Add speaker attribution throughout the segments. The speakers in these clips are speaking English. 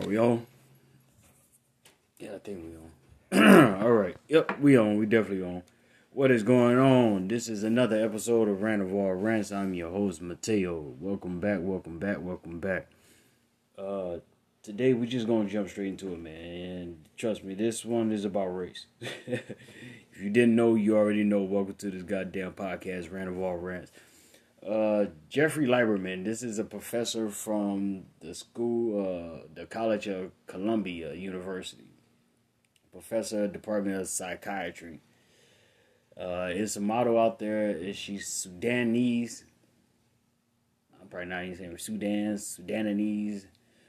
Speaker 1: Are we on? Yeah, I think we on. All right. Yep, we on. We definitely on. What is going on? This is another episode of All Rants. I'm your host, Mateo. Welcome back, welcome back, welcome back. Uh, today we just gonna jump straight into it, man. And trust me, this one is about race. if you didn't know, you already know. Welcome to this goddamn podcast, All Rants. Uh, Jeffrey Lieberman. This is a professor from the school, uh, the College of Columbia University. Professor, Department of Psychiatry. Uh, it's a model out there. Is she Sudanese? I'm probably not even saying Sudan, Sudanese.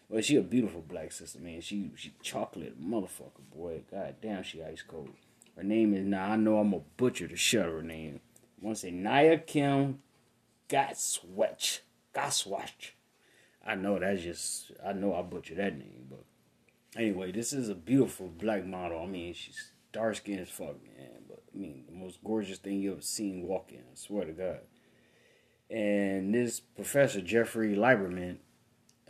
Speaker 1: Well, she a beautiful black sister, man. She she chocolate motherfucker, boy. God damn, she ice cold. Her name is now. I know I'm a butcher to shut her name. I want to say Naya Kim Gatswatch. Gatswatch. I know that's just, I know I butchered that name, but anyway, this is a beautiful black model. I mean, she's dark skinned as fuck, man. But I mean, the most gorgeous thing you ever seen walking, I swear to God. And this professor, Jeffrey Lieberman,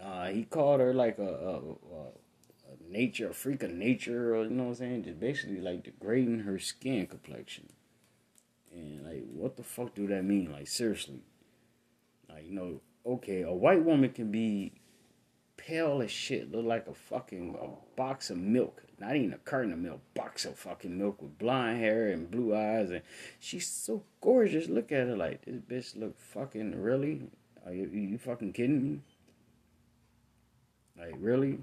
Speaker 1: uh, he called her like a, a, a, a nature, a freak of nature, or, you know what I'm saying? Just basically like degrading her skin complexion. And like, what the fuck do that mean? Like, seriously. Like, you know, okay, a white woman can be pale as shit, look like a fucking a box of milk. Not even a carton of milk, box of fucking milk with blonde hair and blue eyes, and she's so gorgeous. Look at her, like this bitch look fucking really. Are you, you fucking kidding me? Like really?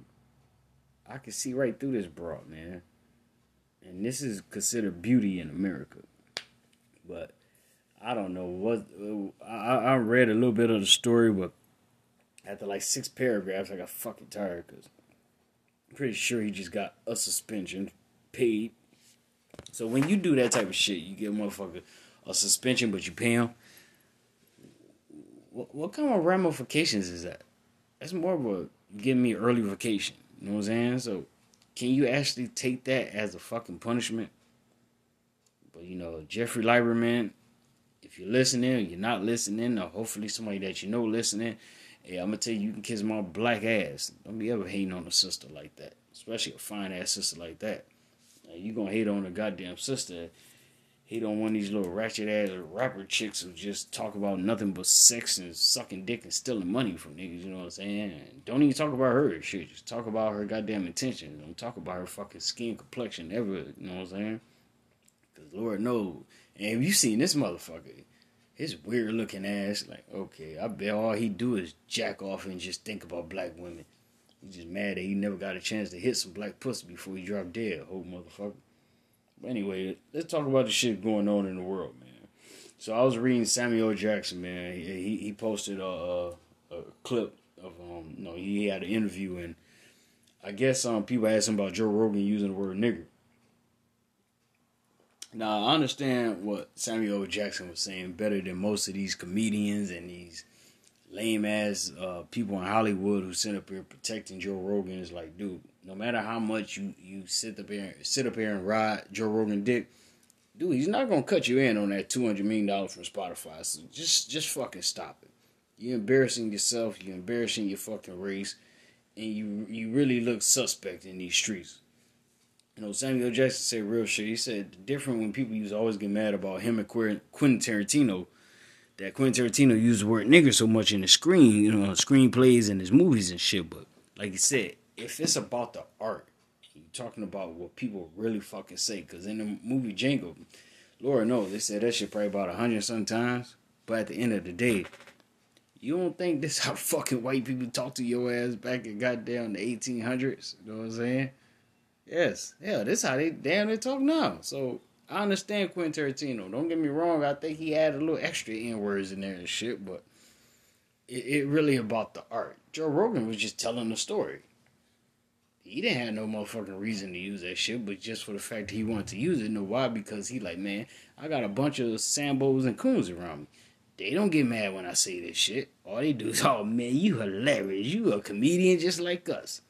Speaker 1: I can see right through this broad, man. And this is considered beauty in America, but I don't know what I, I read a little bit of the story, but after like six paragraphs, I got fucking tired because I'm pretty sure he just got a suspension paid. So when you do that type of shit, you get a motherfucker a suspension, but you pay him. What, what kind of ramifications is that? That's more of a giving me early vacation. You know what I'm saying? So can you actually take that as a fucking punishment? But you know, Jeffrey Lieberman, if you're listening you're not listening, or hopefully somebody that you know listening, hey, I'm gonna tell you, you can kiss my black ass. Don't be ever hating on a sister like that, especially a fine ass sister like that. Now, you gonna hate on a goddamn sister, hate on one of these little ratchet ass rapper chicks who just talk about nothing but sex and sucking dick and stealing money from niggas. You know what I'm saying? Don't even talk about her shit. Just talk about her goddamn intentions. Don't talk about her fucking skin complexion ever. You know what I'm saying? Cause Lord knows and you seen this motherfucker, his weird looking ass, like, okay, I bet all he do is jack off and just think about black women. He's just mad that he never got a chance to hit some black pussy before he dropped dead, whole motherfucker. But anyway, let's talk about the shit going on in the world, man. So I was reading Samuel Jackson, man. He he posted a, a, a clip of um, you know, he had an interview and I guess um people asked him about Joe Rogan using the word nigger. Now I understand what Samuel Jackson was saying better than most of these comedians and these lame ass uh, people in Hollywood who sit up here protecting Joe Rogan. Is like, dude, no matter how much you you sit up here sit up here and ride Joe Rogan dick, dude, he's not gonna cut you in on that two hundred million dollars from Spotify. So just just fucking stop it. You're embarrassing yourself. You're embarrassing your fucking race, and you you really look suspect in these streets. You know, Samuel Jackson said real shit. He said different when people used to always get mad about him and Quentin Tarantino. That Quentin Tarantino used the word nigger so much in the screen, you know, screenplays and his movies and shit. But like he said, if it's about the art, you're talking about what people really fucking say. Because in the movie Django, Lord knows they said that shit probably about a hundred sometimes. But at the end of the day, you don't think this how fucking white people talk to your ass back in goddamn the 1800s? You know what I'm saying? Yes, yeah, this how they damn they talk now. So I understand Quentin Tarantino. Don't get me wrong. I think he added a little extra n words in there and shit, but it, it really about the art. Joe Rogan was just telling the story. He didn't have no motherfucking reason to use that shit, but just for the fact he wanted to use it. know why? Because he like, man, I got a bunch of Sambos and coons around me. They don't get mad when I say this shit. All they do is, oh man, you hilarious. You a comedian just like us.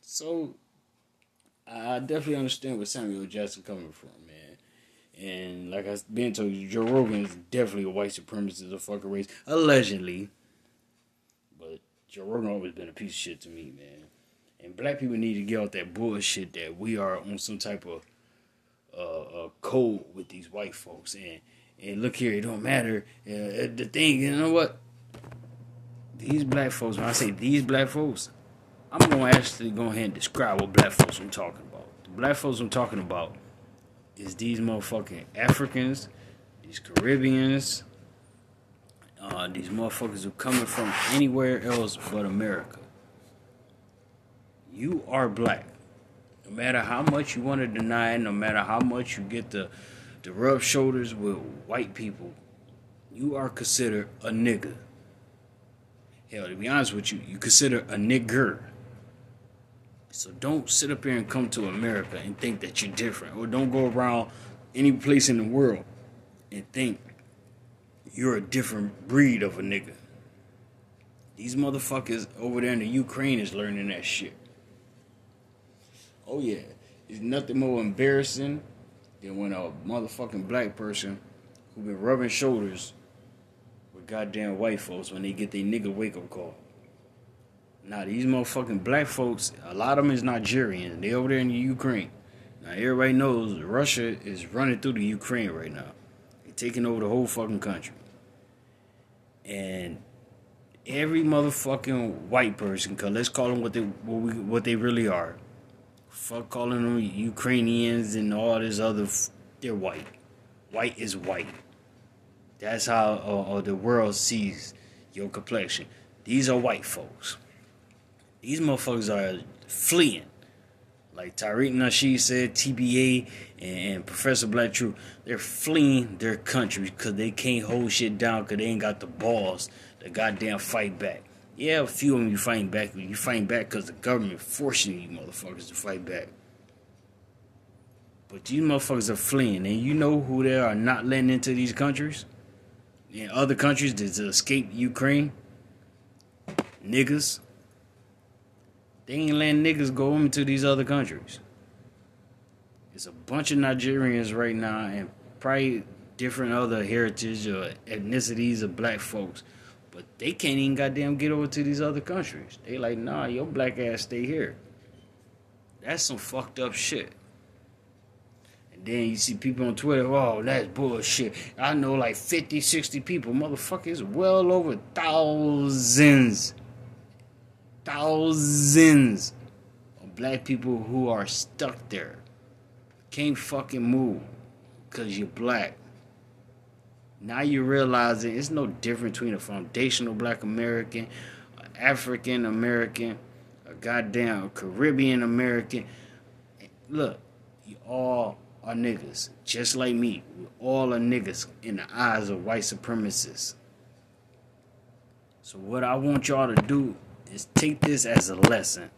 Speaker 1: So I definitely understand where Samuel Jackson coming from, man. And like I've been told you, Joe Rogan is definitely a white supremacist of fucking race, allegedly. But Joe Rogan always been a piece of shit to me, man. And black people need to get out that bullshit that we are on some type of uh, uh, code with these white folks. And and look here, it don't matter. Uh, the thing, you know what? These black folks. When I say these black folks, I'm gonna actually go ahead and describe what black folks I'm talking about. The black folks I'm talking about is these motherfucking Africans, these Caribbeans, uh, these motherfuckers who coming from anywhere else but America. You are black. No matter how much you want to deny it, no matter how much you get the, the rub shoulders with white people, you are considered a nigga. Hell, to be honest with you, you consider a nigger. So don't sit up here and come to America and think that you're different. Or don't go around any place in the world and think you're a different breed of a nigga. These motherfuckers over there in the Ukraine is learning that shit. Oh yeah, there's nothing more embarrassing than when a motherfucking black person who been rubbing shoulders with goddamn white folks when they get their nigga wake up call. Now these motherfucking black folks, a lot of them is Nigerian. They over there in the Ukraine. Now everybody knows Russia is running through the Ukraine right now. They taking over the whole fucking country. And every motherfucking white person, cause let's call them what they what, we, what they really are Fuck calling them Ukrainians and all this other. F- they're white. White is white. That's how uh, uh, the world sees your complexion. These are white folks. These motherfuckers are fleeing. Like Tariq Nasheed said, FBA and, and Professor Black Truth, they're fleeing their country because they can't hold shit down because they ain't got the balls to goddamn fight back. Yeah, a few of them you fighting back. You fighting back because the government forcing you motherfuckers to fight back. But these motherfuckers are fleeing, and you know who they are not letting into these countries? In other countries to escape Ukraine? Niggas. They ain't letting niggas go into these other countries. It's a bunch of Nigerians right now, and probably different other heritage or ethnicities of black folks but they can't even goddamn get over to these other countries. They like, nah, your black ass stay here. That's some fucked up shit. And then you see people on Twitter, oh, that's bullshit. I know like 50, 60 people. Motherfuckers, well over thousands. Thousands of black people who are stuck there. Can't fucking move because you're black. Now you're realizing it's no different between a foundational black American, African American, a goddamn Caribbean American. Look, you all are niggas, just like me. We all are niggas in the eyes of white supremacists. So what I want y'all to do is take this as a lesson.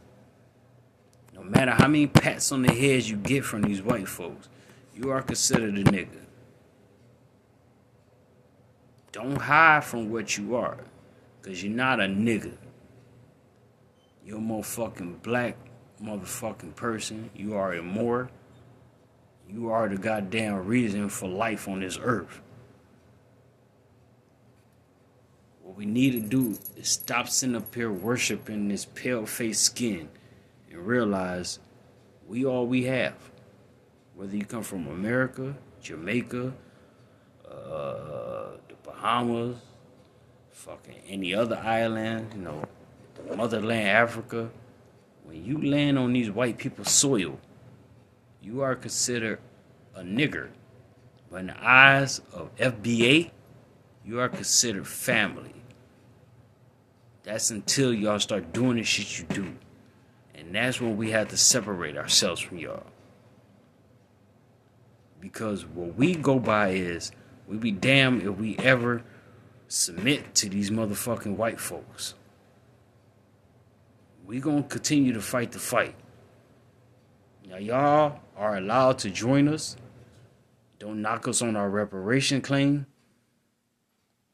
Speaker 1: No matter how many pats on the heads you get from these white folks, you are considered a nigga. Don't hide from what you are. Because you're not a nigga. You're a motherfucking black motherfucking person. You are a more. You are the goddamn reason for life on this earth. What we need to do is stop sitting up here worshiping this pale faced skin and realize we all we have. Whether you come from America, Jamaica, uh, Bahamas, fucking any other island, you know, motherland Africa. When you land on these white people's soil, you are considered a nigger. But in the eyes of FBA, you are considered family. That's until y'all start doing the shit you do. And that's when we have to separate ourselves from y'all. Because what we go by is we be damned if we ever submit to these motherfucking white folks. We gonna continue to fight the fight. Now y'all are allowed to join us. Don't knock us on our reparation claim.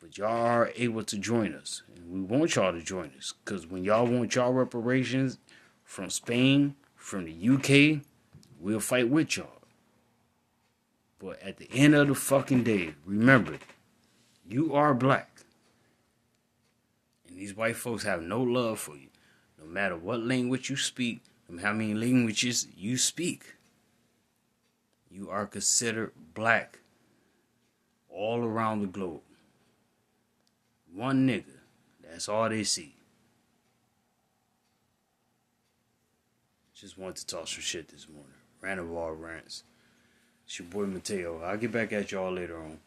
Speaker 1: But y'all are able to join us. And we want y'all to join us. Cause when y'all want y'all reparations from Spain, from the UK, we'll fight with y'all. But at the end of the fucking day, remember, you are black. And these white folks have no love for you. No matter what language you speak, how many languages you speak. You are considered black all around the globe. One nigga, that's all they see. Just wanted to talk some shit this morning. Random all rants. It's your boy Mateo. I'll get back at y'all later on.